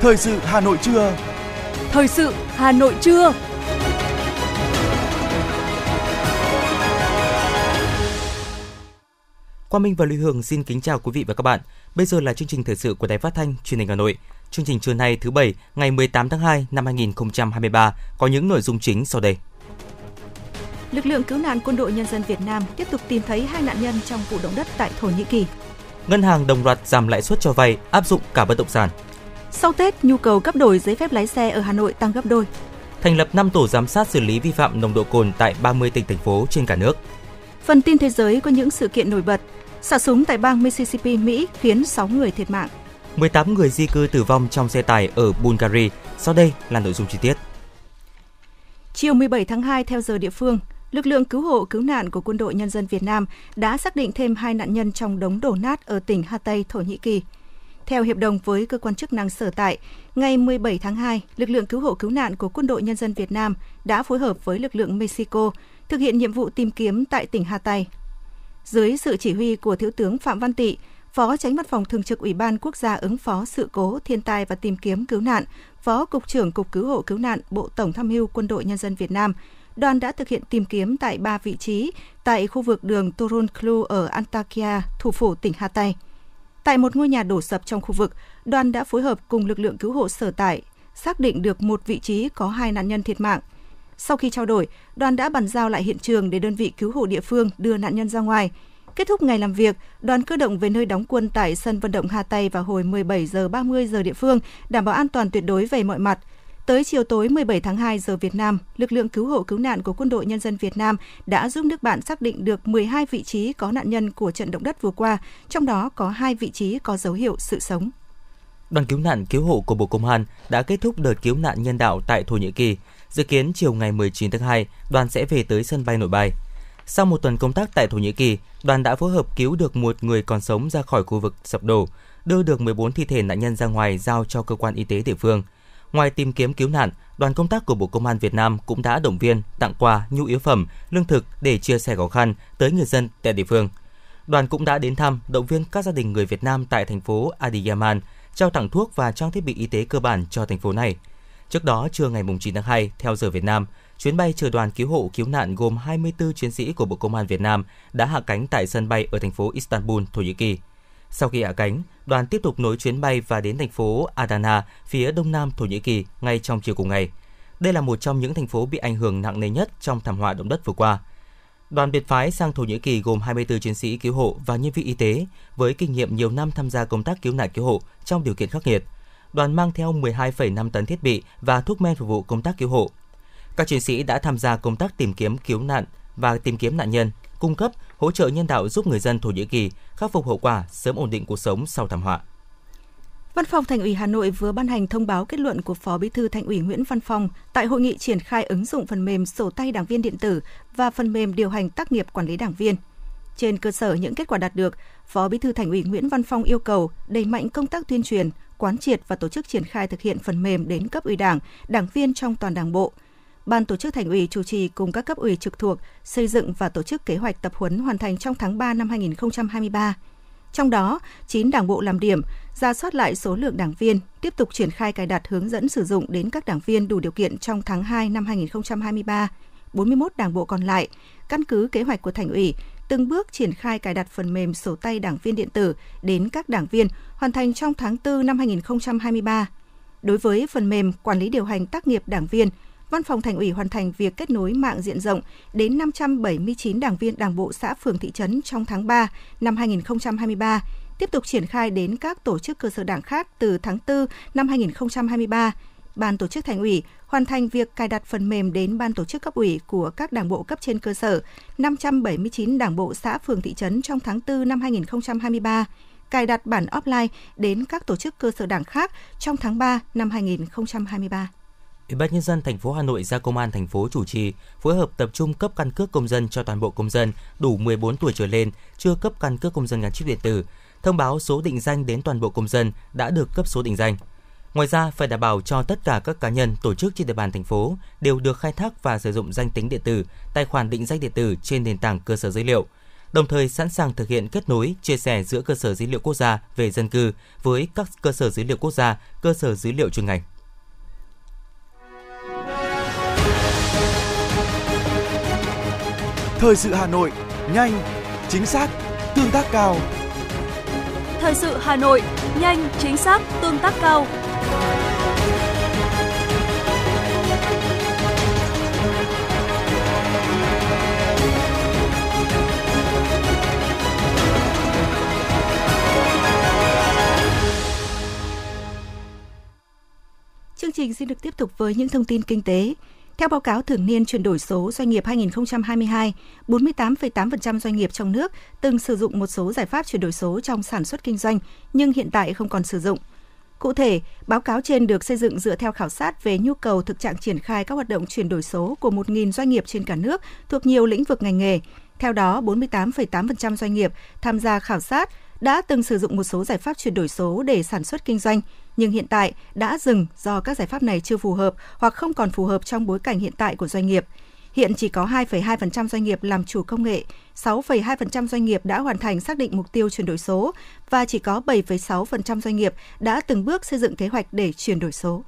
Thời sự Hà Nội trưa. Thời sự Hà Nội trưa. Quang Minh và Lê Hương xin kính chào quý vị và các bạn. Bây giờ là chương trình thời sự của Đài Phát thanh Truyền hình Hà Nội. Chương trình trưa nay thứ bảy, ngày 18 tháng 2 năm 2023 có những nội dung chính sau đây. Lực lượng cứu nạn quân đội nhân dân Việt Nam tiếp tục tìm thấy hai nạn nhân trong vụ động đất tại Thổ Nhĩ Kỳ. Ngân hàng đồng loạt giảm lãi suất cho vay, áp dụng cả bất động sản. Sau Tết, nhu cầu cấp đổi giấy phép lái xe ở Hà Nội tăng gấp đôi. Thành lập 5 tổ giám sát xử lý vi phạm nồng độ cồn tại 30 tỉnh thành phố trên cả nước. Phần tin thế giới có những sự kiện nổi bật. Xả súng tại bang Mississippi, Mỹ khiến 6 người thiệt mạng. 18 người di cư tử vong trong xe tải ở Bulgaria. Sau đây là nội dung chi tiết. Chiều 17 tháng 2 theo giờ địa phương, lực lượng cứu hộ cứu nạn của Quân đội Nhân dân Việt Nam đã xác định thêm hai nạn nhân trong đống đổ nát ở tỉnh Hatay, Thổ Nhĩ Kỳ. Theo hiệp đồng với cơ quan chức năng sở tại, ngày 17 tháng 2, lực lượng cứu hộ cứu nạn của Quân đội Nhân dân Việt Nam đã phối hợp với lực lượng Mexico thực hiện nhiệm vụ tìm kiếm tại tỉnh Hatay. Dưới sự chỉ huy của Thiếu tướng Phạm Văn Tị, Phó Tránh Văn phòng Thường trực Ủy ban Quốc gia ứng phó sự cố, thiên tai và tìm kiếm cứu nạn, Phó Cục trưởng Cục Cứu hộ Cứu nạn, Bộ Tổng tham mưu Quân đội Nhân dân Việt Nam, đoàn đã thực hiện tìm kiếm tại ba vị trí tại khu vực đường Torun Klu ở Antakya, thủ phủ tỉnh Hatay. Tại một ngôi nhà đổ sập trong khu vực, đoàn đã phối hợp cùng lực lượng cứu hộ sở tại, xác định được một vị trí có hai nạn nhân thiệt mạng. Sau khi trao đổi, đoàn đã bàn giao lại hiện trường để đơn vị cứu hộ địa phương đưa nạn nhân ra ngoài. Kết thúc ngày làm việc, đoàn cơ động về nơi đóng quân tại sân vận động Hà Tây vào hồi 17 giờ 30 giờ địa phương, đảm bảo an toàn tuyệt đối về mọi mặt. Tới chiều tối 17 tháng 2 giờ Việt Nam, lực lượng cứu hộ cứu nạn của Quân đội Nhân dân Việt Nam đã giúp nước bạn xác định được 12 vị trí có nạn nhân của trận động đất vừa qua, trong đó có hai vị trí có dấu hiệu sự sống. Đoàn cứu nạn cứu hộ của Bộ Công an đã kết thúc đợt cứu nạn nhân đạo tại Thổ Nhĩ Kỳ. Dự kiến chiều ngày 19 tháng 2, đoàn sẽ về tới sân bay Nội Bài. Sau một tuần công tác tại Thổ Nhĩ Kỳ, đoàn đã phối hợp cứu được một người còn sống ra khỏi khu vực sập đổ, đưa được 14 thi thể nạn nhân ra ngoài giao cho cơ quan y tế địa phương. Ngoài tìm kiếm cứu nạn, đoàn công tác của Bộ Công an Việt Nam cũng đã động viên, tặng quà, nhu yếu phẩm, lương thực để chia sẻ khó khăn tới người dân tại địa phương. Đoàn cũng đã đến thăm, động viên các gia đình người Việt Nam tại thành phố Adiyaman, trao tặng thuốc và trang thiết bị y tế cơ bản cho thành phố này. Trước đó, trưa ngày 9 tháng 2, theo giờ Việt Nam, chuyến bay chở đoàn cứu hộ cứu nạn gồm 24 chiến sĩ của Bộ Công an Việt Nam đã hạ cánh tại sân bay ở thành phố Istanbul, Thổ Nhĩ Kỳ. Sau khi hạ cánh, đoàn tiếp tục nối chuyến bay và đến thành phố Adana, phía đông nam Thổ Nhĩ Kỳ ngay trong chiều cùng ngày. Đây là một trong những thành phố bị ảnh hưởng nặng nề nhất trong thảm họa động đất vừa qua. Đoàn biệt phái sang Thổ Nhĩ Kỳ gồm 24 chiến sĩ cứu hộ và nhân viên y tế với kinh nghiệm nhiều năm tham gia công tác cứu nạn cứu hộ trong điều kiện khắc nghiệt. Đoàn mang theo 12,5 tấn thiết bị và thuốc men phục vụ công tác cứu hộ. Các chiến sĩ đã tham gia công tác tìm kiếm cứu nạn và tìm kiếm nạn nhân, cung cấp, hỗ trợ nhân đạo giúp người dân Thổ Nhĩ Kỳ khắc phục hậu quả, sớm ổn định cuộc sống sau thảm họa. Văn phòng Thành ủy Hà Nội vừa ban hành thông báo kết luận của Phó Bí thư Thành ủy Nguyễn Văn Phong tại hội nghị triển khai ứng dụng phần mềm sổ tay đảng viên điện tử và phần mềm điều hành tác nghiệp quản lý đảng viên. Trên cơ sở những kết quả đạt được, Phó Bí thư Thành ủy Nguyễn Văn Phong yêu cầu đẩy mạnh công tác tuyên truyền, quán triệt và tổ chức triển khai thực hiện phần mềm đến cấp ủy Đảng, đảng viên trong toàn Đảng bộ. Ban tổ chức Thành ủy chủ trì cùng các cấp ủy trực thuộc xây dựng và tổ chức kế hoạch tập huấn hoàn thành trong tháng 3 năm 2023. Trong đó, 9 đảng bộ làm điểm, ra soát lại số lượng đảng viên, tiếp tục triển khai cài đặt hướng dẫn sử dụng đến các đảng viên đủ điều kiện trong tháng 2 năm 2023. 41 đảng bộ còn lại, căn cứ kế hoạch của thành ủy, từng bước triển khai cài đặt phần mềm sổ tay đảng viên điện tử đến các đảng viên hoàn thành trong tháng 4 năm 2023. Đối với phần mềm quản lý điều hành tác nghiệp đảng viên, Văn phòng Thành ủy hoàn thành việc kết nối mạng diện rộng đến 579 đảng viên Đảng bộ xã phường thị trấn trong tháng 3 năm 2023, tiếp tục triển khai đến các tổ chức cơ sở đảng khác từ tháng 4 năm 2023. Ban tổ chức Thành ủy hoàn thành việc cài đặt phần mềm đến ban tổ chức cấp ủy của các đảng bộ cấp trên cơ sở 579 đảng bộ xã phường thị trấn trong tháng 4 năm 2023 cài đặt bản offline đến các tổ chức cơ sở đảng khác trong tháng 3 năm 2023. Ủy ban nhân dân thành phố Hà Nội ra công an thành phố chủ trì phối hợp tập trung cấp căn cước công dân cho toàn bộ công dân đủ 14 tuổi trở lên chưa cấp căn cước công dân gắn chip điện tử, thông báo số định danh đến toàn bộ công dân đã được cấp số định danh. Ngoài ra, phải đảm bảo cho tất cả các cá nhân, tổ chức trên địa bàn thành phố đều được khai thác và sử dụng danh tính điện tử, tài khoản định danh điện tử trên nền tảng cơ sở dữ liệu. đồng thời sẵn sàng thực hiện kết nối, chia sẻ giữa cơ sở dữ liệu quốc gia về dân cư với các cơ sở dữ liệu quốc gia, cơ sở dữ liệu chuyên ngành. Thời sự Hà Nội, nhanh, chính xác, tương tác cao. Thời sự Hà Nội, nhanh, chính xác, tương tác cao. Chương trình xin được tiếp tục với những thông tin kinh tế. Theo báo cáo thường niên chuyển đổi số doanh nghiệp 2022, 48,8% doanh nghiệp trong nước từng sử dụng một số giải pháp chuyển đổi số trong sản xuất kinh doanh, nhưng hiện tại không còn sử dụng. Cụ thể, báo cáo trên được xây dựng dựa theo khảo sát về nhu cầu thực trạng triển khai các hoạt động chuyển đổi số của 1.000 doanh nghiệp trên cả nước thuộc nhiều lĩnh vực ngành nghề. Theo đó, 48,8% doanh nghiệp tham gia khảo sát đã từng sử dụng một số giải pháp chuyển đổi số để sản xuất kinh doanh, nhưng hiện tại đã dừng do các giải pháp này chưa phù hợp hoặc không còn phù hợp trong bối cảnh hiện tại của doanh nghiệp. Hiện chỉ có 2,2% doanh nghiệp làm chủ công nghệ, 6,2% doanh nghiệp đã hoàn thành xác định mục tiêu chuyển đổi số và chỉ có 7,6% doanh nghiệp đã từng bước xây dựng kế hoạch để chuyển đổi số.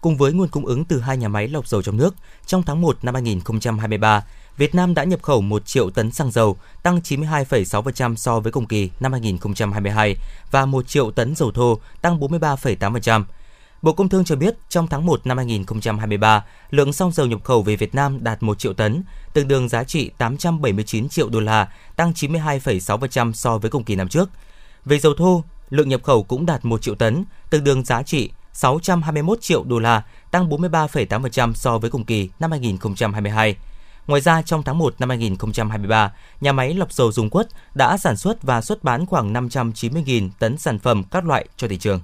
Cùng với nguồn cung ứng từ hai nhà máy lọc dầu trong nước, trong tháng 1 năm 2023, Việt Nam đã nhập khẩu 1 triệu tấn xăng dầu, tăng 92,6% so với cùng kỳ năm 2022 và 1 triệu tấn dầu thô, tăng 43,8%. Bộ Công Thương cho biết trong tháng 1 năm 2023, lượng xăng dầu nhập khẩu về Việt Nam đạt 1 triệu tấn, tương đương giá trị 879 triệu đô la, tăng 92,6% so với cùng kỳ năm trước. Về dầu thô, lượng nhập khẩu cũng đạt 1 triệu tấn, tương đương giá trị 621 triệu đô la, tăng 43,8% so với cùng kỳ năm 2022. Ngoài ra, trong tháng 1 năm 2023, nhà máy lọc dầu Dung Quất đã sản xuất và xuất bán khoảng 590.000 tấn sản phẩm các loại cho thị trường.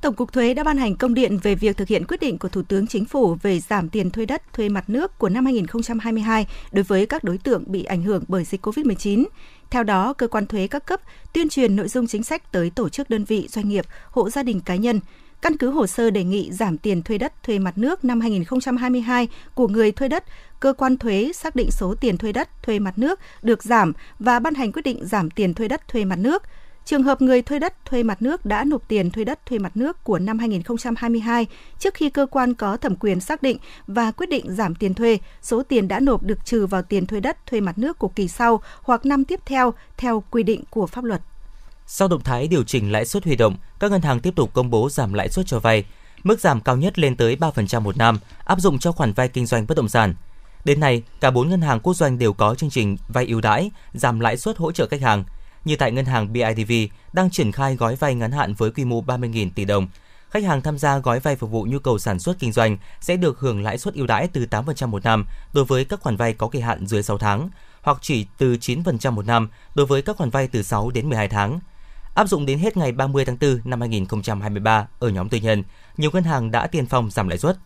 Tổng cục Thuế đã ban hành công điện về việc thực hiện quyết định của Thủ tướng Chính phủ về giảm tiền thuê đất, thuê mặt nước của năm 2022 đối với các đối tượng bị ảnh hưởng bởi dịch COVID-19. Theo đó, cơ quan thuế các cấp tuyên truyền nội dung chính sách tới tổ chức đơn vị, doanh nghiệp, hộ gia đình cá nhân, Căn cứ hồ sơ đề nghị giảm tiền thuê đất thuê mặt nước năm 2022 của người thuê đất, cơ quan thuế xác định số tiền thuê đất thuê mặt nước được giảm và ban hành quyết định giảm tiền thuê đất thuê mặt nước. Trường hợp người thuê đất thuê mặt nước đã nộp tiền thuê đất thuê mặt nước của năm 2022 trước khi cơ quan có thẩm quyền xác định và quyết định giảm tiền thuê, số tiền đã nộp được trừ vào tiền thuê đất thuê mặt nước của kỳ sau hoặc năm tiếp theo theo quy định của pháp luật. Sau động thái điều chỉnh lãi suất huy động, các ngân hàng tiếp tục công bố giảm lãi suất cho vay. Mức giảm cao nhất lên tới 3% một năm, áp dụng cho khoản vay kinh doanh bất động sản. Đến nay, cả 4 ngân hàng quốc doanh đều có chương trình vay ưu đãi, giảm lãi suất hỗ trợ khách hàng. Như tại ngân hàng BIDV đang triển khai gói vay ngắn hạn với quy mô 30.000 tỷ đồng. Khách hàng tham gia gói vay phục vụ nhu cầu sản xuất kinh doanh sẽ được hưởng lãi suất ưu đãi từ 8% một năm đối với các khoản vay có kỳ hạn dưới 6 tháng, hoặc chỉ từ 9% một năm đối với các khoản vay từ 6 đến 12 tháng áp dụng đến hết ngày 30 tháng 4 năm 2023 ở nhóm tư nhân, nhiều ngân hàng đã tiên phong giảm lãi suất.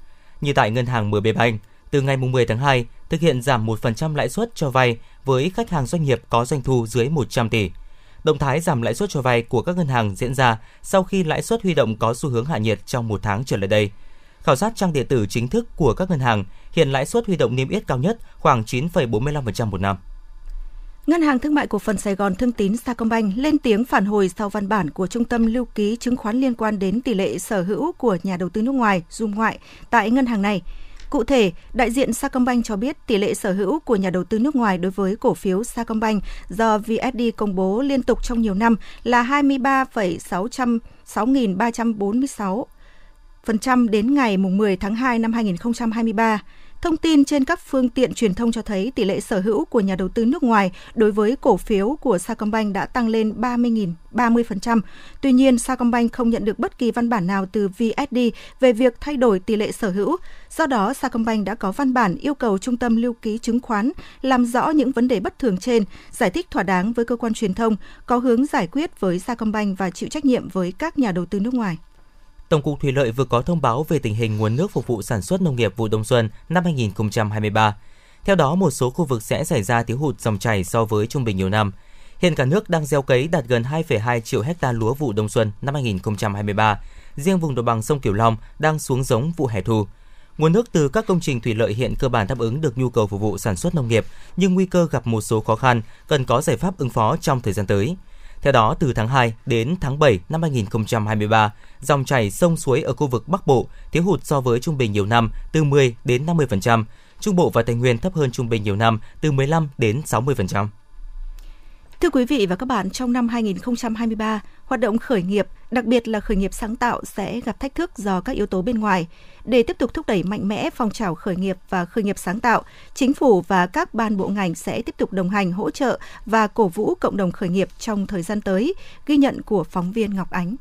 Như tại ngân hàng MB Bank, từ ngày 10 tháng 2 thực hiện giảm 1% lãi suất cho vay với khách hàng doanh nghiệp có doanh thu dưới 100 tỷ. Động thái giảm lãi suất cho vay của các ngân hàng diễn ra sau khi lãi suất huy động có xu hướng hạ nhiệt trong một tháng trở lại đây. Khảo sát trang điện tử chính thức của các ngân hàng, hiện lãi suất huy động niêm yết cao nhất khoảng 9,45% một năm. Ngân hàng Thương mại Cổ phần Sài Gòn Thương tín Sacombank lên tiếng phản hồi sau văn bản của Trung tâm Lưu ký chứng khoán liên quan đến tỷ lệ sở hữu của nhà đầu tư nước ngoài, dung ngoại tại ngân hàng này. Cụ thể, đại diện Sacombank cho biết tỷ lệ sở hữu của nhà đầu tư nước ngoài đối với cổ phiếu Sacombank do VSD công bố liên tục trong nhiều năm là 23,606.346% đến ngày 10 tháng 2 năm 2023. Thông tin trên các phương tiện truyền thông cho thấy tỷ lệ sở hữu của nhà đầu tư nước ngoài đối với cổ phiếu của Sacombank đã tăng lên 30.000 30%. Tuy nhiên, Sacombank không nhận được bất kỳ văn bản nào từ VSD về việc thay đổi tỷ lệ sở hữu. Do đó, Sacombank đã có văn bản yêu cầu Trung tâm Lưu ký chứng khoán làm rõ những vấn đề bất thường trên, giải thích thỏa đáng với cơ quan truyền thông, có hướng giải quyết với Sacombank và chịu trách nhiệm với các nhà đầu tư nước ngoài. Tổng cục Thủy lợi vừa có thông báo về tình hình nguồn nước phục vụ sản xuất nông nghiệp vụ đông xuân năm 2023. Theo đó, một số khu vực sẽ xảy ra thiếu hụt dòng chảy so với trung bình nhiều năm. Hiện cả nước đang gieo cấy đạt gần 2,2 triệu hecta lúa vụ đông xuân năm 2023. Riêng vùng đồng bằng sông Cửu Long đang xuống giống vụ hè thu. Nguồn nước từ các công trình thủy lợi hiện cơ bản đáp ứng được nhu cầu phục vụ sản xuất nông nghiệp, nhưng nguy cơ gặp một số khó khăn, cần có giải pháp ứng phó trong thời gian tới. Theo đó, từ tháng 2 đến tháng 7 năm 2023, dòng chảy sông suối ở khu vực Bắc Bộ thiếu hụt so với trung bình nhiều năm từ 10 đến 50%, Trung Bộ và Tây Nguyên thấp hơn trung bình nhiều năm từ 15 đến 60%. Thưa quý vị và các bạn, trong năm 2023, hoạt động khởi nghiệp, đặc biệt là khởi nghiệp sáng tạo sẽ gặp thách thức do các yếu tố bên ngoài. Để tiếp tục thúc đẩy mạnh mẽ phong trào khởi nghiệp và khởi nghiệp sáng tạo, chính phủ và các ban bộ ngành sẽ tiếp tục đồng hành, hỗ trợ và cổ vũ cộng đồng khởi nghiệp trong thời gian tới, ghi nhận của phóng viên Ngọc Ánh.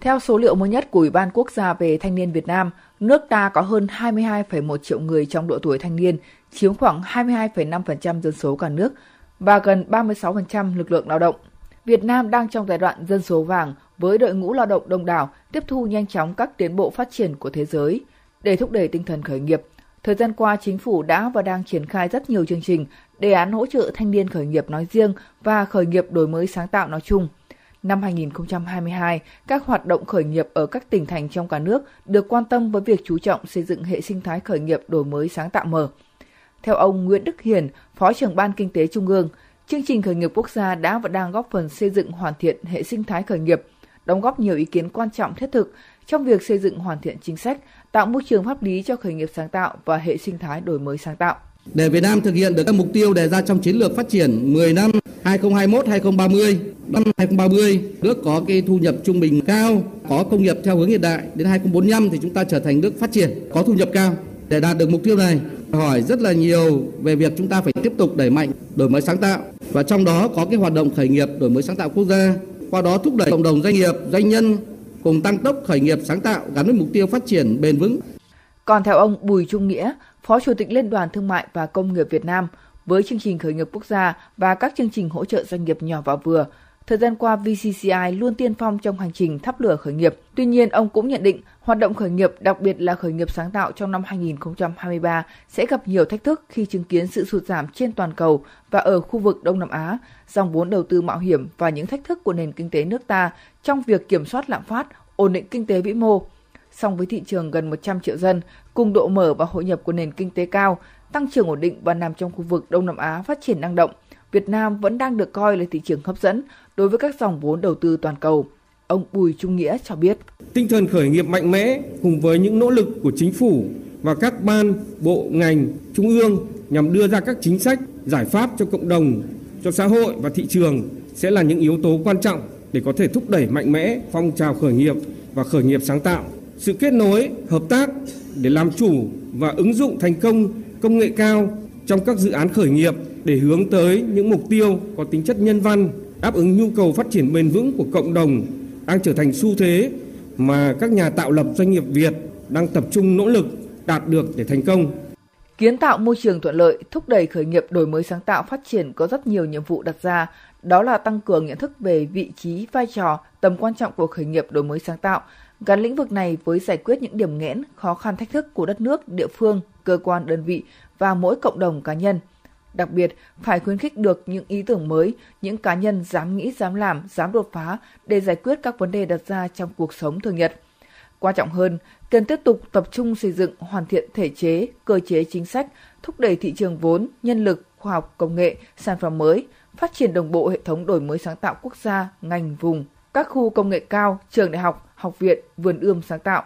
Theo số liệu mới nhất của Ủy ban Quốc gia về Thanh niên Việt Nam, nước ta có hơn 22,1 triệu người trong độ tuổi thanh niên, chiếm khoảng 22,5% dân số cả nước và gần 36% lực lượng lao động. Việt Nam đang trong giai đoạn dân số vàng với đội ngũ lao động đông đảo tiếp thu nhanh chóng các tiến bộ phát triển của thế giới. Để thúc đẩy tinh thần khởi nghiệp, thời gian qua chính phủ đã và đang triển khai rất nhiều chương trình, đề án hỗ trợ thanh niên khởi nghiệp nói riêng và khởi nghiệp đổi mới sáng tạo nói chung. Năm 2022, các hoạt động khởi nghiệp ở các tỉnh thành trong cả nước được quan tâm với việc chú trọng xây dựng hệ sinh thái khởi nghiệp đổi mới sáng tạo mở. Theo ông Nguyễn Đức Hiền, Phó trưởng Ban Kinh tế Trung ương, chương trình khởi nghiệp quốc gia đã và đang góp phần xây dựng hoàn thiện hệ sinh thái khởi nghiệp, đóng góp nhiều ý kiến quan trọng thiết thực trong việc xây dựng hoàn thiện chính sách, tạo môi trường pháp lý cho khởi nghiệp sáng tạo và hệ sinh thái đổi mới sáng tạo. Để Việt Nam thực hiện được các mục tiêu đề ra trong chiến lược phát triển 10 năm 2021-2030, năm 2030 nước có cái thu nhập trung bình cao, có công nghiệp theo hướng hiện đại. Đến 2045 thì chúng ta trở thành nước phát triển có thu nhập cao. Để đạt được mục tiêu này, hỏi rất là nhiều về việc chúng ta phải tiếp tục đẩy mạnh đổi mới sáng tạo và trong đó có cái hoạt động khởi nghiệp đổi mới sáng tạo quốc gia qua đó thúc đẩy cộng đồng doanh nghiệp doanh nhân cùng tăng tốc khởi nghiệp sáng tạo gắn với mục tiêu phát triển bền vững. Còn theo ông Bùi Trung Nghĩa, Phó Chủ tịch Liên đoàn Thương mại và Công nghiệp Việt Nam, với chương trình khởi nghiệp quốc gia và các chương trình hỗ trợ doanh nghiệp nhỏ và vừa, Thời gian qua, VCCI luôn tiên phong trong hành trình thắp lửa khởi nghiệp. Tuy nhiên, ông cũng nhận định hoạt động khởi nghiệp, đặc biệt là khởi nghiệp sáng tạo trong năm 2023 sẽ gặp nhiều thách thức khi chứng kiến sự sụt giảm trên toàn cầu và ở khu vực Đông Nam Á, dòng vốn đầu tư mạo hiểm và những thách thức của nền kinh tế nước ta trong việc kiểm soát lạm phát, ổn định kinh tế vĩ mô. Song với thị trường gần 100 triệu dân, cùng độ mở và hội nhập của nền kinh tế cao, tăng trưởng ổn định và nằm trong khu vực Đông Nam Á phát triển năng động, Việt Nam vẫn đang được coi là thị trường hấp dẫn đối với các dòng vốn đầu tư toàn cầu. Ông Bùi Trung Nghĩa cho biết. Tinh thần khởi nghiệp mạnh mẽ cùng với những nỗ lực của chính phủ và các ban, bộ, ngành, trung ương nhằm đưa ra các chính sách, giải pháp cho cộng đồng, cho xã hội và thị trường sẽ là những yếu tố quan trọng để có thể thúc đẩy mạnh mẽ phong trào khởi nghiệp và khởi nghiệp sáng tạo. Sự kết nối, hợp tác để làm chủ và ứng dụng thành công công nghệ cao trong các dự án khởi nghiệp để hướng tới những mục tiêu có tính chất nhân văn, đáp ứng nhu cầu phát triển bền vững của cộng đồng đang trở thành xu thế mà các nhà tạo lập doanh nghiệp Việt đang tập trung nỗ lực đạt được để thành công. Kiến tạo môi trường thuận lợi, thúc đẩy khởi nghiệp đổi mới sáng tạo phát triển có rất nhiều nhiệm vụ đặt ra, đó là tăng cường nhận thức về vị trí, vai trò, tầm quan trọng của khởi nghiệp đổi mới sáng tạo, gắn lĩnh vực này với giải quyết những điểm nghẽn, khó khăn thách thức của đất nước, địa phương, cơ quan, đơn vị và mỗi cộng đồng cá nhân – Đặc biệt, phải khuyến khích được những ý tưởng mới, những cá nhân dám nghĩ, dám làm, dám đột phá để giải quyết các vấn đề đặt ra trong cuộc sống thường nhật. Quan trọng hơn, cần tiếp tục tập trung xây dựng hoàn thiện thể chế, cơ chế chính sách, thúc đẩy thị trường vốn, nhân lực, khoa học công nghệ, sản phẩm mới, phát triển đồng bộ hệ thống đổi mới sáng tạo quốc gia, ngành vùng, các khu công nghệ cao, trường đại học, học viện, vườn ươm sáng tạo.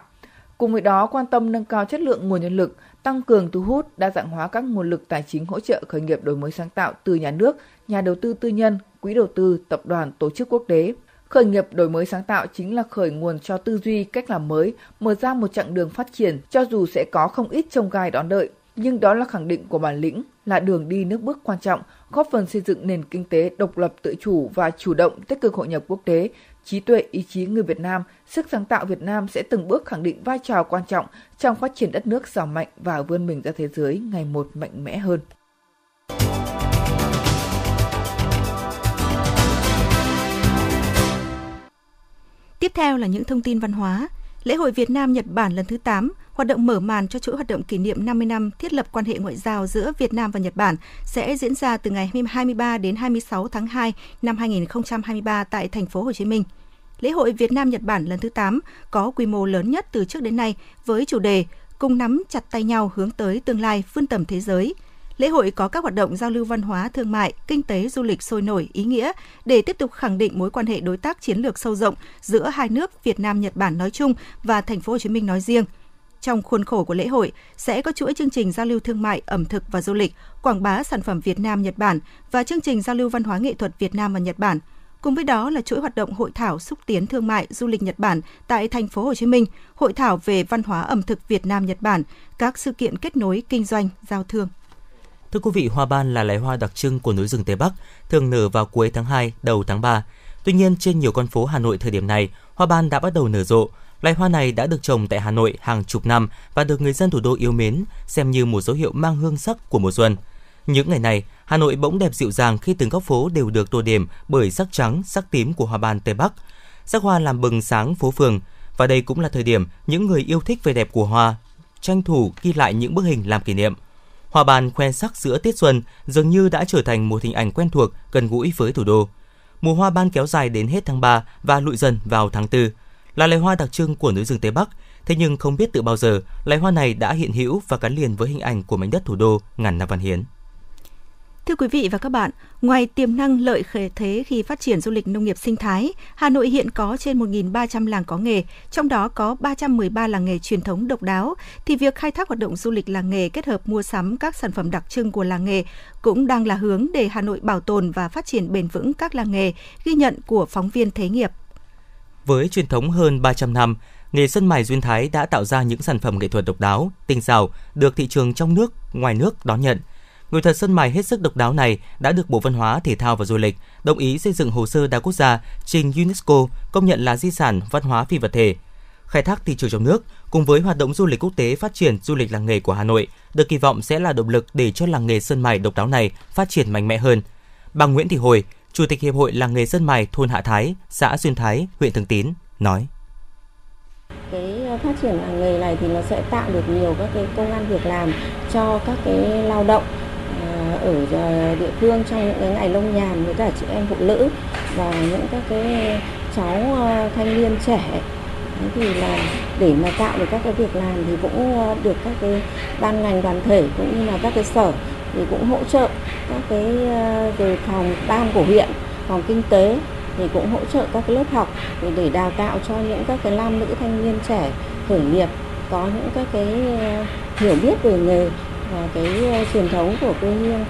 Cùng với đó, quan tâm nâng cao chất lượng nguồn nhân lực, tăng cường thu hút, đa dạng hóa các nguồn lực tài chính hỗ trợ khởi nghiệp đổi mới sáng tạo từ nhà nước, nhà đầu tư tư nhân, quỹ đầu tư, tập đoàn, tổ chức quốc tế. Khởi nghiệp đổi mới sáng tạo chính là khởi nguồn cho tư duy, cách làm mới, mở ra một chặng đường phát triển cho dù sẽ có không ít trông gai đón đợi. Nhưng đó là khẳng định của bản lĩnh, là đường đi nước bước quan trọng, góp phần xây dựng nền kinh tế độc lập tự chủ và chủ động tích cực hội nhập quốc tế, trí tuệ, ý chí người Việt Nam, sức sáng tạo Việt Nam sẽ từng bước khẳng định vai trò quan trọng trong phát triển đất nước giàu mạnh và vươn mình ra thế giới ngày một mạnh mẽ hơn. Tiếp theo là những thông tin văn hóa. Lễ hội Việt Nam Nhật Bản lần thứ 8, hoạt động mở màn cho chuỗi hoạt động kỷ niệm 50 năm thiết lập quan hệ ngoại giao giữa Việt Nam và Nhật Bản sẽ diễn ra từ ngày 23 đến 26 tháng 2 năm 2023 tại thành phố Hồ Chí Minh. lễ hội Việt Nam Nhật Bản lần thứ 8 có quy mô lớn nhất từ trước đến nay với chủ đề cùng nắm chặt tay nhau hướng tới tương lai vươn tầm thế giới. Lễ hội có các hoạt động giao lưu văn hóa, thương mại, kinh tế, du lịch sôi nổi, ý nghĩa để tiếp tục khẳng định mối quan hệ đối tác chiến lược sâu rộng giữa hai nước Việt Nam Nhật Bản nói chung và thành phố Hồ Chí Minh nói riêng. Trong khuôn khổ của lễ hội sẽ có chuỗi chương trình giao lưu thương mại, ẩm thực và du lịch, quảng bá sản phẩm Việt Nam Nhật Bản và chương trình giao lưu văn hóa nghệ thuật Việt Nam và Nhật Bản. Cùng với đó là chuỗi hoạt động hội thảo xúc tiến thương mại du lịch Nhật Bản tại thành phố Hồ Chí Minh, hội thảo về văn hóa ẩm thực Việt Nam Nhật Bản, các sự kiện kết nối kinh doanh, giao thương. Thưa quý vị, hoa ban là loài hoa đặc trưng của núi rừng Tây Bắc, thường nở vào cuối tháng 2, đầu tháng 3. Tuy nhiên, trên nhiều con phố Hà Nội thời điểm này, hoa ban đã bắt đầu nở rộ. Loài hoa này đã được trồng tại Hà Nội hàng chục năm và được người dân thủ đô yêu mến, xem như một dấu hiệu mang hương sắc của mùa xuân. Những ngày này, Hà Nội bỗng đẹp dịu dàng khi từng góc phố đều được tô điểm bởi sắc trắng, sắc tím của hoa ban Tây Bắc. Sắc hoa làm bừng sáng phố phường và đây cũng là thời điểm những người yêu thích vẻ đẹp của hoa tranh thủ ghi lại những bức hình làm kỷ niệm. Hoa ban khoe sắc giữa tiết xuân dường như đã trở thành một hình ảnh quen thuộc, gần gũi với thủ đô. Mùa hoa ban kéo dài đến hết tháng 3 và lụi dần vào tháng 4. Là loài hoa đặc trưng của núi rừng Tây Bắc, thế nhưng không biết từ bao giờ, loài hoa này đã hiện hữu và gắn liền với hình ảnh của mảnh đất thủ đô ngàn năm văn hiến. Thưa quý vị và các bạn, ngoài tiềm năng lợi thế khi phát triển du lịch nông nghiệp sinh thái, Hà Nội hiện có trên 1.300 làng có nghề, trong đó có 313 làng nghề truyền thống độc đáo, thì việc khai thác hoạt động du lịch làng nghề kết hợp mua sắm các sản phẩm đặc trưng của làng nghề cũng đang là hướng để Hà Nội bảo tồn và phát triển bền vững các làng nghề, ghi nhận của phóng viên Thế nghiệp. Với truyền thống hơn 300 năm, nghề sân mài duyên Thái đã tạo ra những sản phẩm nghệ thuật độc đáo, tinh xảo, được thị trường trong nước, ngoài nước đón nhận – Người thật sân mài hết sức độc đáo này đã được Bộ Văn hóa, Thể thao và Du lịch đồng ý xây dựng hồ sơ đa quốc gia trình UNESCO công nhận là di sản văn hóa phi vật thể. Khai thác thị trường trong nước cùng với hoạt động du lịch quốc tế phát triển du lịch làng nghề của Hà Nội được kỳ vọng sẽ là động lực để cho làng nghề sơn mài độc đáo này phát triển mạnh mẽ hơn. Bà Nguyễn Thị Hồi, Chủ tịch Hiệp hội Làng nghề sơn mài thôn Hạ Thái, xã Duyên Thái, huyện Thường Tín nói. Cái phát triển làng nghề này thì nó sẽ tạo được nhiều các cái công an việc làm cho các cái lao động à, ở à, địa phương trong những cái ngày lông nhàn với cả chị em phụ nữ và những các cái cháu à, thanh niên trẻ. Thế thì là để mà tạo được các cái việc làm thì cũng được các cái ban ngành đoàn thể cũng như là các cái sở thì cũng hỗ trợ các cái ờ, về phòng ban của huyện phòng kinh tế thì cũng hỗ trợ các cái lớp học để, để đào tạo cho những các cái nam nữ thanh niên trẻ khởi nghiệp có những các cái ờ, hiểu biết về nghề và cái ờ, truyền thống của quê hương.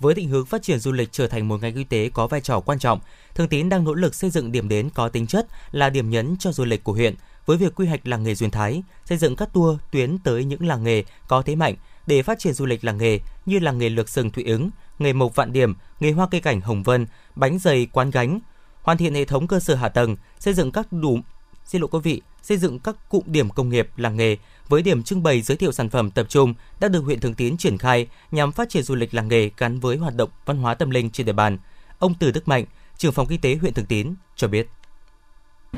Với định hướng phát triển du lịch trở thành một ngành kinh tế có vai trò quan trọng, Thường Tín đang nỗ lực xây dựng điểm đến có tính chất là điểm nhấn cho du lịch của huyện với việc quy hoạch làng nghề Duyên Thái, xây dựng các tour tuyến tới những làng nghề có thế mạnh để phát triển du lịch làng nghề như làng nghề lược sừng Thụy Ứng, nghề mộc Vạn Điểm, nghề hoa cây cảnh Hồng Vân, bánh dày quán gánh, hoàn thiện hệ thống cơ sở hạ tầng, xây dựng các đủ xin lỗi quý vị, xây dựng các cụm điểm công nghiệp làng nghề với điểm trưng bày giới thiệu sản phẩm tập trung đã được huyện Thường Tín triển khai nhằm phát triển du lịch làng nghề gắn với hoạt động văn hóa tâm linh trên địa bàn. Ông Từ Đức Mạnh, trưởng phòng kinh tế huyện Thường Tín cho biết.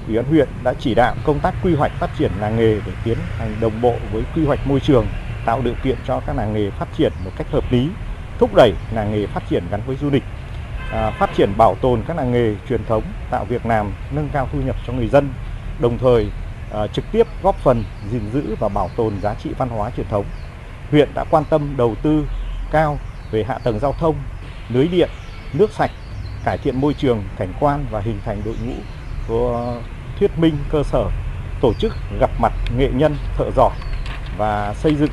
Ủy ban huyện đã chỉ đạo công tác quy hoạch phát triển làng nghề để tiến hành đồng bộ với quy hoạch môi trường, tạo điều kiện cho các làng nghề phát triển một cách hợp lý, thúc đẩy làng nghề phát triển gắn với du lịch, à, phát triển bảo tồn các làng nghề truyền thống, tạo việc làm, nâng cao thu nhập cho người dân, đồng thời à, trực tiếp góp phần gìn giữ và bảo tồn giá trị văn hóa truyền thống. Huyện đã quan tâm đầu tư cao về hạ tầng giao thông, lưới điện, nước sạch, cải thiện môi trường, cảnh quan và hình thành đội ngũ của thuyết minh cơ sở, tổ chức gặp mặt nghệ nhân, thợ giỏi và xây dựng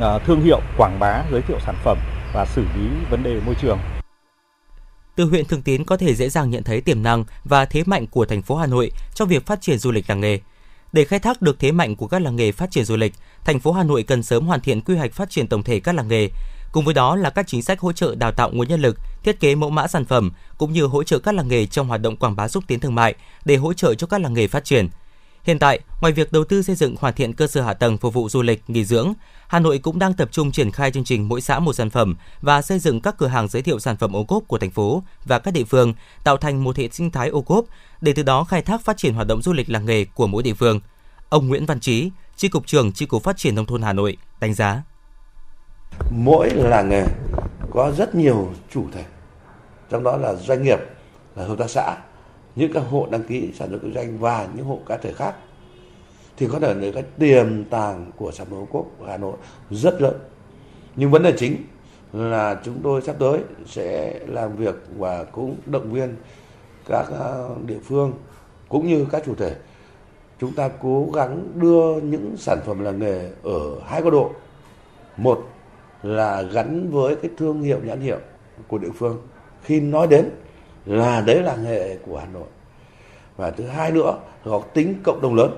Ờ, thương hiệu quảng bá giới thiệu sản phẩm và xử lý vấn đề môi trường từ huyện Thường Tín có thể dễ dàng nhận thấy tiềm năng và thế mạnh của thành phố Hà Nội trong việc phát triển du lịch làng nghề. Để khai thác được thế mạnh của các làng nghề phát triển du lịch, thành phố Hà Nội cần sớm hoàn thiện quy hoạch phát triển tổng thể các làng nghề. Cùng với đó là các chính sách hỗ trợ đào tạo nguồn nhân lực, thiết kế mẫu mã sản phẩm cũng như hỗ trợ các làng nghề trong hoạt động quảng bá xúc tiến thương mại để hỗ trợ cho các làng nghề phát triển. Hiện tại, ngoài việc đầu tư xây dựng hoàn thiện cơ sở hạ tầng phục vụ du lịch, nghỉ dưỡng, Hà Nội cũng đang tập trung triển khai chương trình mỗi xã một sản phẩm và xây dựng các cửa hàng giới thiệu sản phẩm ô cốp của thành phố và các địa phương, tạo thành một hệ sinh thái ô cốp để từ đó khai thác phát triển hoạt động du lịch làng nghề của mỗi địa phương. Ông Nguyễn Văn Trí, Chi cục trưởng Chi cục Phát triển nông thôn Hà Nội đánh giá: Mỗi làng nghề có rất nhiều chủ thể, trong đó là doanh nghiệp, là hợp tác xã những các hộ đăng ký sản xuất kinh doanh và những hộ cá thể khác, thì có thể là cái tiềm tàng của sản phẩm ô cốp của Hà Nội rất lớn. Nhưng vấn đề chính là chúng tôi sắp tới sẽ làm việc và cũng động viên các ờ, địa phương cũng như các chủ thể. Chúng ta cố gắng đưa những sản phẩm làng nghề ở hai góc độ. Một là gắn với cái thương hiệu nhãn hiệu của địa phương. Khi nói đến là đấy là nghề của Hà Nội. Và thứ hai nữa có tính cộng đồng lớn.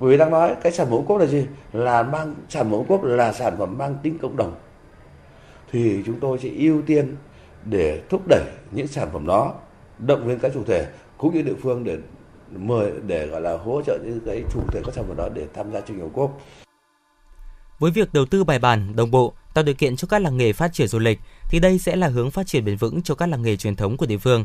Bởi vì đang nói cái sản phẩm ô cốp là gì? Là mang sản phẩm ô cốp là sản phẩm mang tính cộng đồng. Thì chúng tôi sẽ ưu tiên để thúc đẩy những sản phẩm đó động viên các chủ thể cũng như địa phương để mời để gọi là hỗ trợ những cái chủ thể các sản phẩm đó để tham gia chương trình ô cốp. Với việc đầu tư bài bản, đồng bộ, tạo điều kiện cho các làng nghề phát triển du lịch, thì đây sẽ là hướng phát triển bền vững cho các làng nghề truyền thống của địa phương.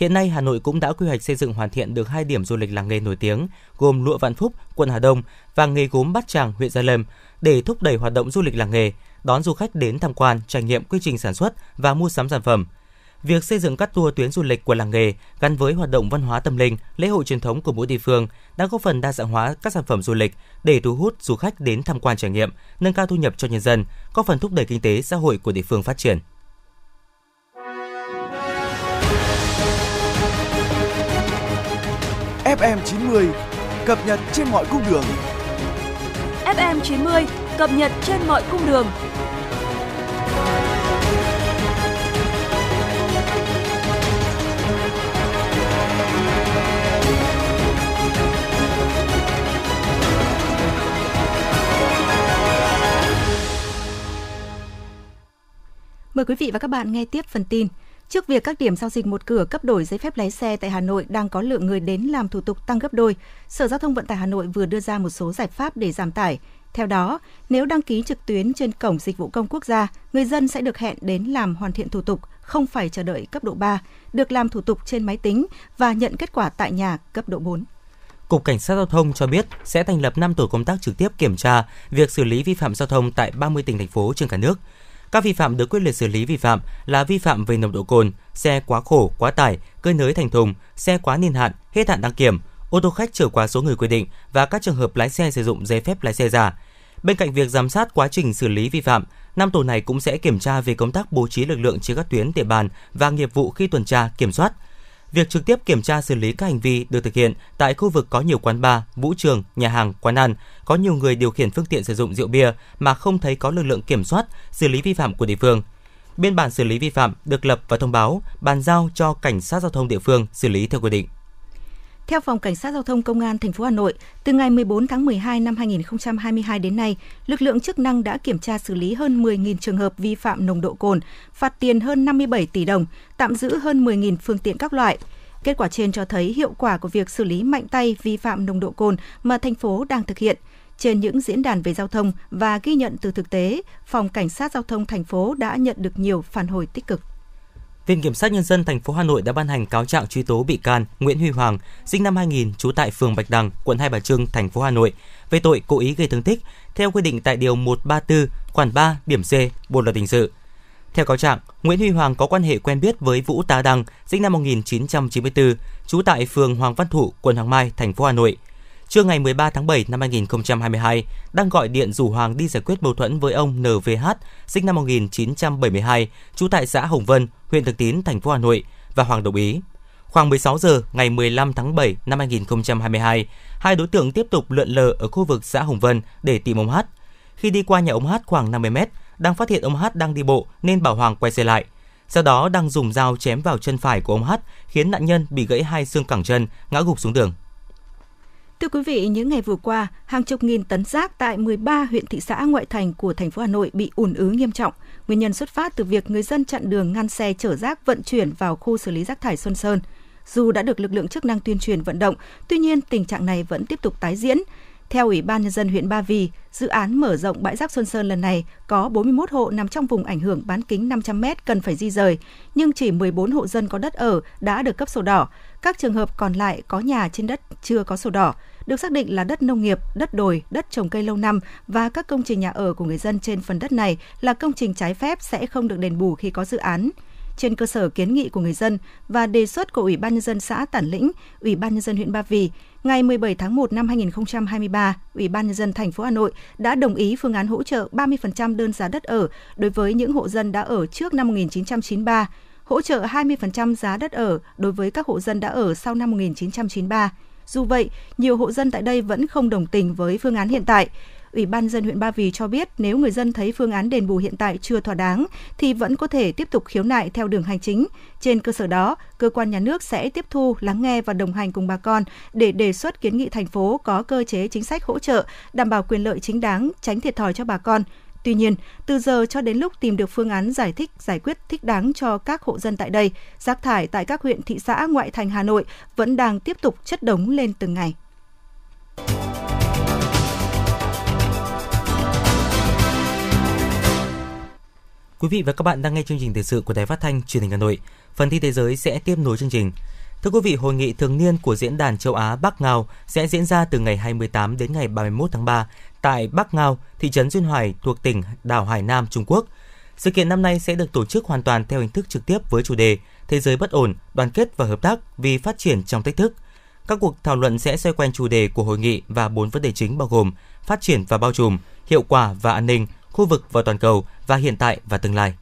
Hiện nay, Hà Nội cũng đã quy hoạch xây dựng hoàn thiện được hai điểm du lịch làng nghề nổi tiếng, gồm Lụa Vạn Phúc, quận Hà Đông và nghề gốm Bát Tràng, huyện Gia Lâm, để thúc đẩy hoạt động du lịch làng nghề, đón du khách đến tham quan, trải nghiệm quy trình sản xuất và mua sắm sản phẩm – Việc xây dựng các tour tuyến du lịch của làng nghề gắn với hoạt động văn hóa tâm linh, lễ hội truyền thống của mỗi địa phương đã góp phần đa dạng hóa các sản phẩm du lịch để thu hút du khách đến tham quan trải nghiệm, nâng cao thu nhập cho nhân dân, góp phần thúc đẩy kinh tế xã hội của địa phương phát triển. FM 90 cập nhật trên mọi cung đường. FM 90 cập nhật trên mọi cung đường. Mời quý vị và các bạn nghe tiếp phần tin. Trước việc các điểm giao dịch một cửa cấp đổi giấy phép lái xe tại Hà Nội đang có lượng người đến làm thủ tục tăng gấp đôi, Sở Giao thông Vận tải Hà Nội vừa đưa ra một số giải pháp để giảm tải. Theo đó, nếu đăng ký trực tuyến trên cổng dịch vụ công quốc gia, người dân sẽ được hẹn đến làm hoàn thiện thủ tục, không phải chờ đợi cấp độ 3, được làm thủ tục trên máy tính và nhận kết quả tại nhà cấp độ 4. Cục Cảnh sát Giao thông cho biết sẽ thành lập 5 tổ công tác trực tiếp kiểm tra việc xử lý vi phạm giao thông tại 30 tỉnh thành phố trên cả nước – các vi phạm được quyết liệt xử lý vi phạm là vi phạm về nồng độ cồn, xe quá khổ, quá tải, cơi nới thành thùng, xe quá niên hạn, hết hạn đăng kiểm, ô tô khách trở quá số người quy định và các trường hợp lái xe sử dụng giấy phép lái xe giả. Bên cạnh việc giám sát quá trình xử lý vi phạm, năm tổ này cũng sẽ kiểm tra về công tác bố trí lực lượng trên các tuyến địa bàn và nghiệp vụ khi tuần tra, kiểm soát, Việc trực tiếp kiểm tra xử lý các hành vi được thực hiện tại khu vực có nhiều quán bar, vũ trường, nhà hàng, quán ăn, có nhiều người điều khiển phương tiện sử dụng rượu bia mà không thấy có lực lượng kiểm soát, xử lý vi phạm của địa phương. Biên bản xử lý vi phạm được lập và thông báo, bàn giao cho cảnh sát giao thông địa phương xử lý theo quy định. Theo Phòng Cảnh sát Giao thông Công an thành phố Hà Nội, từ ngày 14 tháng 12 năm 2022 đến nay, lực lượng chức năng đã kiểm tra xử lý hơn 10.000 trường hợp vi phạm nồng độ cồn, phạt tiền hơn 57 tỷ đồng, tạm giữ hơn 10.000 phương tiện các loại. Kết quả trên cho thấy hiệu quả của việc xử lý mạnh tay vi phạm nồng độ cồn mà thành phố đang thực hiện. Trên những diễn đàn về giao thông và ghi nhận từ thực tế, Phòng Cảnh sát Giao thông thành phố đã nhận được nhiều phản hồi tích cực. Viện Kiểm sát Nhân dân thành phố Hà Nội đã ban hành cáo trạng truy tố bị can Nguyễn Huy Hoàng, sinh năm 2000, trú tại phường Bạch Đằng, quận Hai Bà Trưng, thành phố Hà Nội, về tội cố ý gây thương tích, theo quy định tại Điều 134, khoản 3, điểm C, Bộ Luật Hình sự. Theo cáo trạng, Nguyễn Huy Hoàng có quan hệ quen biết với Vũ Tá Đăng, sinh năm 1994, trú tại phường Hoàng Văn Thụ, quận Hoàng Mai, thành phố Hà Nội. Trưa ngày 13 tháng 7 năm 2022, đang gọi điện rủ Hoàng đi giải quyết mâu thuẫn với ông NVH, sinh năm 1972, trú tại xã Hồng Vân, huyện Thường Tín, thành phố Hà Nội và Hoàng đồng ý. Khoảng 16 giờ ngày 15 tháng 7 năm 2022, hai đối tượng tiếp tục lượn lờ ở khu vực xã Hồng Vân để tìm ông Hát. Khi đi qua nhà ông Hát khoảng 50 mét, đang phát hiện ông Hát đang đi bộ nên bảo Hoàng quay xe lại. Sau đó đang dùng dao chém vào chân phải của ông Hát, khiến nạn nhân bị gãy hai xương cẳng chân, ngã gục xuống đường. Thưa quý vị, những ngày vừa qua, hàng chục nghìn tấn rác tại 13 huyện thị xã ngoại thành của thành phố Hà Nội bị ùn ứ nghiêm trọng. Nguyên nhân xuất phát từ việc người dân chặn đường ngăn xe chở rác vận chuyển vào khu xử lý rác thải Xuân Sơn. Dù đã được lực lượng chức năng tuyên truyền vận động, tuy nhiên tình trạng này vẫn tiếp tục tái diễn. Theo Ủy ban Nhân dân huyện Ba Vì, dự án mở rộng bãi rác Xuân Sơn lần này có 41 hộ nằm trong vùng ảnh hưởng bán kính 500 m cần phải di rời, nhưng chỉ 14 hộ dân có đất ở đã được cấp sổ đỏ. Các trường hợp còn lại có nhà trên đất chưa có sổ đỏ được xác định là đất nông nghiệp, đất đồi, đất trồng cây lâu năm và các công trình nhà ở của người dân trên phần đất này là công trình trái phép sẽ không được đền bù khi có dự án trên cơ sở kiến nghị của người dân và đề xuất của Ủy ban nhân dân xã Tản Lĩnh, Ủy ban nhân dân huyện Ba Vì, ngày 17 tháng 1 năm 2023, Ủy ban nhân dân thành phố Hà Nội đã đồng ý phương án hỗ trợ 30% đơn giá đất ở đối với những hộ dân đã ở trước năm 1993, hỗ trợ 20% giá đất ở đối với các hộ dân đã ở sau năm 1993. Dù vậy, nhiều hộ dân tại đây vẫn không đồng tình với phương án hiện tại. Ủy ban dân huyện Ba Vì cho biết nếu người dân thấy phương án đền bù hiện tại chưa thỏa đáng thì vẫn có thể tiếp tục khiếu nại theo đường hành chính. Trên cơ sở đó, cơ quan nhà nước sẽ tiếp thu, lắng nghe và đồng hành cùng bà con để đề xuất kiến nghị thành phố có cơ chế chính sách hỗ trợ, đảm bảo quyền lợi chính đáng, tránh thiệt thòi cho bà con. Tuy nhiên, từ giờ cho đến lúc tìm được phương án giải thích, giải quyết thích đáng cho các hộ dân tại đây, rác thải tại các huyện thị xã ngoại thành Hà Nội vẫn đang tiếp tục chất đống lên từng ngày. Quý vị và các bạn đang nghe chương trình thời sự của Đài Phát thanh Truyền hình Hà Nội. Phần tin thế giới sẽ tiếp nối chương trình. Thưa quý vị, hội nghị thường niên của diễn đàn châu Á Bắc Ngao sẽ diễn ra từ ngày 28 đến ngày 31 tháng 3 tại Bắc Ngao, thị trấn Duyên Hải thuộc tỉnh đảo Hải Nam, Trung Quốc. Sự kiện năm nay sẽ được tổ chức hoàn toàn theo hình thức trực tiếp với chủ đề Thế giới bất ổn, đoàn kết và hợp tác vì phát triển trong thách thức. Các cuộc thảo luận sẽ xoay quanh chủ đề của hội nghị và bốn vấn đề chính bao gồm phát triển và bao trùm, hiệu quả và an ninh, khu vực và toàn cầu và hiện tại và tương lai.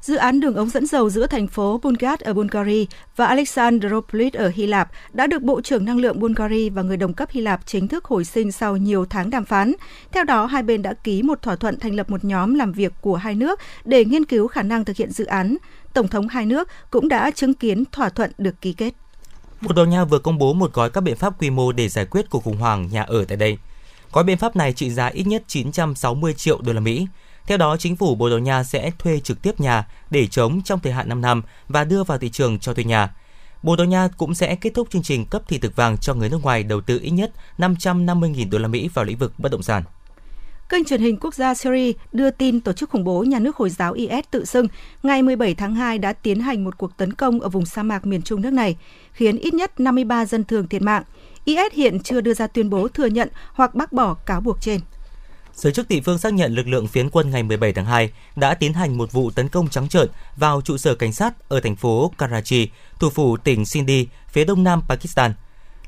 Dự án đường ống dẫn dầu giữa thành phố Bulgaria ở Bulgaria và Alexandropolis ở Hy Lạp đã được Bộ trưởng Năng lượng Bulgaria và người đồng cấp Hy Lạp chính thức hồi sinh sau nhiều tháng đàm phán. Theo đó, hai bên đã ký một thỏa thuận thành lập một nhóm làm việc của hai nước để nghiên cứu khả năng thực hiện dự án. Tổng thống hai nước cũng đã chứng kiến thỏa thuận được ký kết. Bồ Đào Nha vừa công bố một gói các biện pháp quy mô để giải quyết cuộc khủng hoảng nhà ở tại đây. Gói biện pháp này trị giá ít nhất 960 triệu đô la Mỹ. Theo đó, chính phủ Bồ Đào Nha sẽ thuê trực tiếp nhà để chống trong thời hạn 5 năm và đưa vào thị trường cho thuê nhà. Bồ Đào Nha cũng sẽ kết thúc chương trình cấp thị thực vàng cho người nước ngoài đầu tư ít nhất 550.000 đô la Mỹ vào lĩnh vực bất động sản. Kênh truyền hình quốc gia Syria đưa tin tổ chức khủng bố nhà nước Hồi giáo IS tự xưng ngày 17 tháng 2 đã tiến hành một cuộc tấn công ở vùng sa mạc miền trung nước này, khiến ít nhất 53 dân thường thiệt mạng. IS hiện chưa đưa ra tuyên bố thừa nhận hoặc bác bỏ cáo buộc trên. Giới chức địa phương xác nhận lực lượng phiến quân ngày 17 tháng 2 đã tiến hành một vụ tấn công trắng trợn vào trụ sở cảnh sát ở thành phố Karachi, thủ phủ tỉnh Sindhi, phía đông nam Pakistan.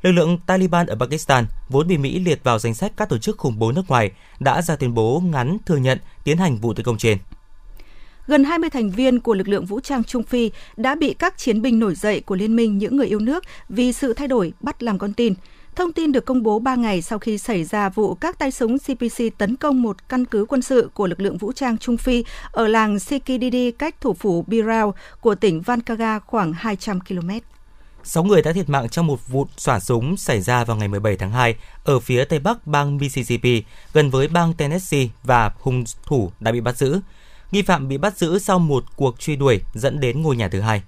Lực lượng Taliban ở Pakistan, vốn bị Mỹ liệt vào danh sách các tổ chức khủng bố nước ngoài, đã ra tuyên bố ngắn thừa nhận tiến hành vụ tấn công trên gần 20 thành viên của lực lượng vũ trang Trung Phi đã bị các chiến binh nổi dậy của Liên minh những người yêu nước vì sự thay đổi bắt làm con tin. Thông tin được công bố 3 ngày sau khi xảy ra vụ các tay súng CPC tấn công một căn cứ quân sự của lực lượng vũ trang Trung Phi ở làng Sikididi cách thủ phủ Birao của tỉnh Vankaga khoảng 200 km. 6 người đã thiệt mạng trong một vụ xả súng xảy ra vào ngày 17 tháng 2 ở phía tây bắc bang Mississippi, gần với bang Tennessee và hung thủ đã bị bắt giữ. Nghi phạm bị bắt giữ sau một cuộc truy đuổi dẫn đến ngôi nhà thứ hai.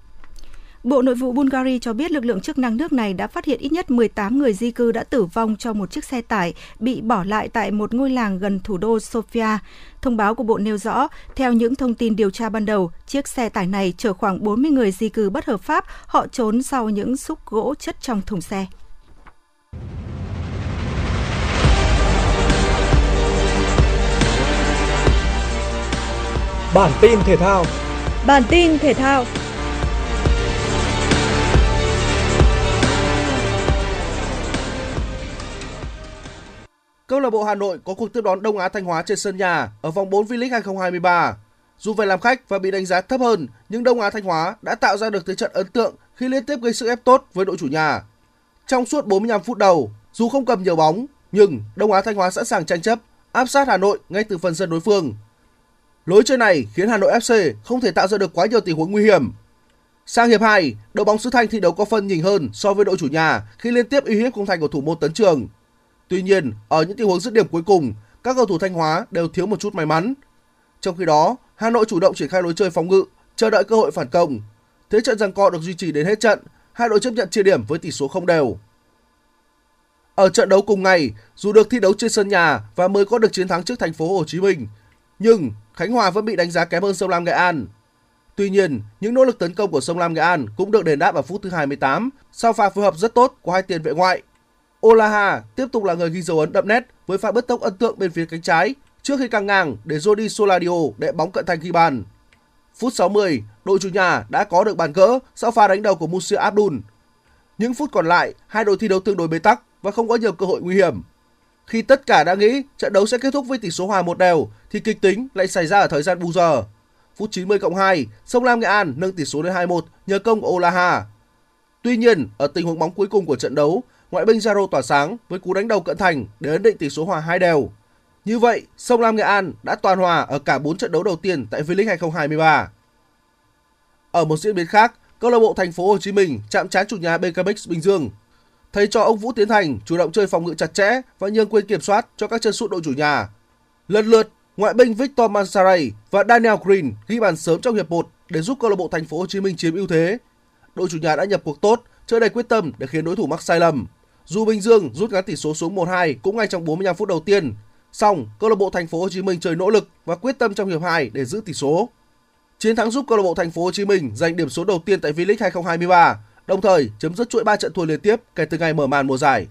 Bộ Nội vụ Bulgaria cho biết lực lượng chức năng nước này đã phát hiện ít nhất 18 người di cư đã tử vong trong một chiếc xe tải bị bỏ lại tại một ngôi làng gần thủ đô Sofia. Thông báo của Bộ nêu rõ, theo những thông tin điều tra ban đầu, chiếc xe tải này chở khoảng 40 người di cư bất hợp pháp, họ trốn sau những xúc gỗ chất trong thùng xe. Bản tin thể thao Bản tin thể thao Câu lạc bộ Hà Nội có cuộc tiếp đón Đông Á Thanh Hóa trên sân nhà ở vòng 4 V-League 2023. Dù phải làm khách và bị đánh giá thấp hơn, nhưng Đông Á Thanh Hóa đã tạo ra được thế trận ấn tượng khi liên tiếp gây sức ép tốt với đội chủ nhà. Trong suốt 45 phút đầu, dù không cầm nhiều bóng, nhưng Đông Á Thanh Hóa sẵn sàng tranh chấp, áp sát Hà Nội ngay từ phần sân đối phương. Lối chơi này khiến Hà Nội FC không thể tạo ra được quá nhiều tình huống nguy hiểm. Sang hiệp 2, đội bóng xứ Thanh thi đấu có phân nhỉnh hơn so với đội chủ nhà khi liên tiếp uy hiếp khung thành của thủ môn Tấn Trường. Tuy nhiên, ở những tình huống dứt điểm cuối cùng, các cầu thủ Thanh Hóa đều thiếu một chút may mắn. Trong khi đó, Hà Nội chủ động triển khai lối chơi phòng ngự, chờ đợi cơ hội phản công. Thế trận giằng co được duy trì đến hết trận, hai đội chấp nhận chia điểm với tỷ số không đều. Ở trận đấu cùng ngày, dù được thi đấu trên sân nhà và mới có được chiến thắng trước thành phố Hồ Chí Minh, nhưng Khánh Hòa vẫn bị đánh giá kém hơn Sông Lam Nghệ An. Tuy nhiên, những nỗ lực tấn công của Sông Lam Nghệ An cũng được đền đáp ở phút thứ 28 sau pha phối hợp rất tốt của hai tiền vệ ngoại. Olaha tiếp tục là người ghi dấu ấn đậm nét với pha bứt tốc ấn tượng bên phía cánh trái trước khi căng ngang để Jody Soladio để bóng cận thành ghi bàn. Phút 60, đội chủ nhà đã có được bàn gỡ sau pha đánh đầu của Musa Abdul. Những phút còn lại, hai đội thi đấu tương đối bế tắc và không có nhiều cơ hội nguy hiểm. Khi tất cả đã nghĩ trận đấu sẽ kết thúc với tỷ số hòa một đều thì kịch tính lại xảy ra ở thời gian bù giờ. Phút 90 cộng 2, Sông Lam Nghệ An nâng tỷ số lên 2-1 nhờ công của Olaha. Tuy nhiên, ở tình huống bóng cuối cùng của trận đấu, ngoại binh Jaro tỏa sáng với cú đánh đầu cận thành để ấn định tỷ số hòa hai đều. Như vậy, Sông Lam Nghệ An đã toàn hòa ở cả 4 trận đấu đầu tiên tại V-League 2023. Ở một diễn biến khác, câu lạc bộ Thành phố Hồ Chí Minh chạm trán chủ nhà BKMX Bình Dương. Thầy cho ông Vũ Tiến Thành chủ động chơi phòng ngự chặt chẽ và nhường quyền kiểm soát cho các chân sút đội chủ nhà. Lần lượt, ngoại binh Victor Mansaray và Daniel Green ghi bàn sớm trong hiệp 1 để giúp câu lạc bộ Thành phố Hồ Chí Minh chiếm ưu thế. Đội chủ nhà đã nhập cuộc tốt, chơi đầy quyết tâm để khiến đối thủ mắc sai lầm. Dù Bình Dương rút ngắn tỷ số xuống 1-2 cũng ngay trong 45 phút đầu tiên, song câu lạc bộ Thành phố Hồ Chí Minh chơi nỗ lực và quyết tâm trong hiệp 2 để giữ tỷ số. Chiến thắng giúp câu lạc bộ Thành phố Hồ Chí Minh giành điểm số đầu tiên tại V-League 2023, đồng thời chấm dứt chuỗi 3 trận thua liên tiếp kể từ ngày mở màn mùa giải.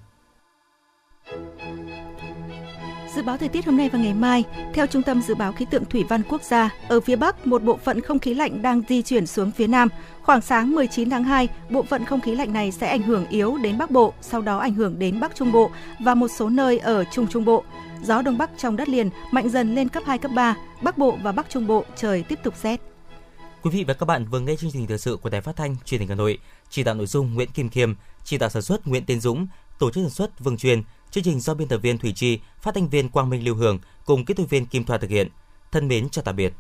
Dự báo thời tiết hôm nay và ngày mai, theo Trung tâm Dự báo Khí tượng Thủy văn Quốc gia, ở phía Bắc, một bộ phận không khí lạnh đang di chuyển xuống phía Nam. Khoảng sáng 19 tháng 2, bộ phận không khí lạnh này sẽ ảnh hưởng yếu đến Bắc Bộ, sau đó ảnh hưởng đến Bắc Trung Bộ và một số nơi ở Trung Trung Bộ. Gió Đông Bắc trong đất liền mạnh dần lên cấp 2, cấp 3, Bắc Bộ và Bắc Trung Bộ trời tiếp tục rét. Quý vị và các bạn vừa nghe chương trình thời sự của Đài Phát thanh Truyền hình Hà Nội, chỉ đạo nội dung Nguyễn Kim Khiêm, chỉ đạo sản xuất Nguyễn Tiến Dũng, tổ chức sản xuất Vương Truyền, chương trình do biên tập viên Thủy Chi, phát thanh viên Quang Minh Lưu Hường cùng kỹ thuật viên Kim Thoa thực hiện. Thân mến chào tạm biệt.